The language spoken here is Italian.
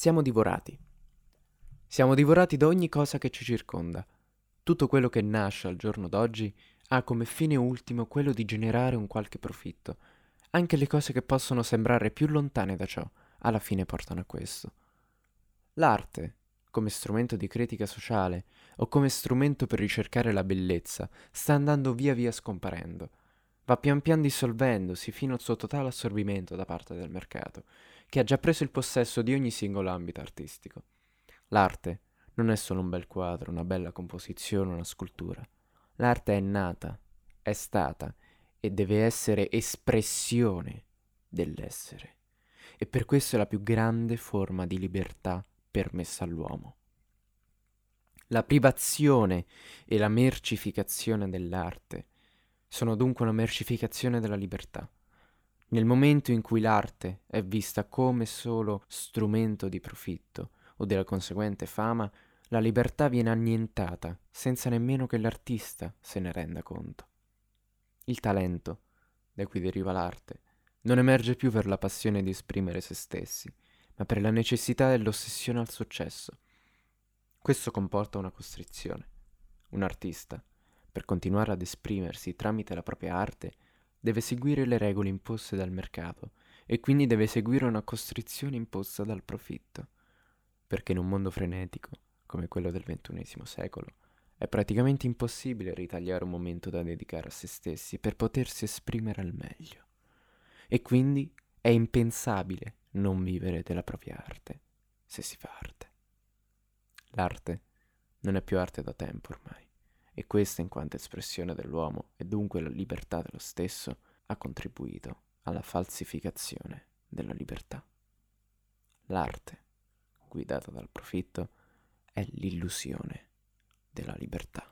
Siamo divorati. Siamo divorati da ogni cosa che ci circonda. Tutto quello che nasce al giorno d'oggi ha come fine ultimo quello di generare un qualche profitto. Anche le cose che possono sembrare più lontane da ciò, alla fine portano a questo. L'arte, come strumento di critica sociale o come strumento per ricercare la bellezza, sta andando via via scomparendo. Va pian pian dissolvendosi fino al suo totale assorbimento da parte del mercato, che ha già preso il possesso di ogni singolo ambito artistico. L'arte non è solo un bel quadro, una bella composizione, una scultura. L'arte è nata, è stata e deve essere espressione dell'essere. E per questo è la più grande forma di libertà permessa all'uomo. La privazione e la mercificazione dell'arte sono dunque una mercificazione della libertà. Nel momento in cui l'arte è vista come solo strumento di profitto o della conseguente fama, la libertà viene annientata senza nemmeno che l'artista se ne renda conto. Il talento, da cui deriva l'arte, non emerge più per la passione di esprimere se stessi, ma per la necessità dell'ossessione al successo. Questo comporta una costrizione. Un artista, per continuare ad esprimersi tramite la propria arte, deve seguire le regole imposte dal mercato e quindi deve seguire una costrizione imposta dal profitto, perché in un mondo frenetico, come quello del XXI secolo, è praticamente impossibile ritagliare un momento da dedicare a se stessi per potersi esprimere al meglio. E quindi è impensabile non vivere della propria arte, se si fa arte. L'arte non è più arte da tempo ormai, e questa in quanto espressione dell'uomo e dunque la libertà dello stesso ha contribuito alla falsificazione della libertà. L'arte, guidata dal profitto, è l'illusione della libertà.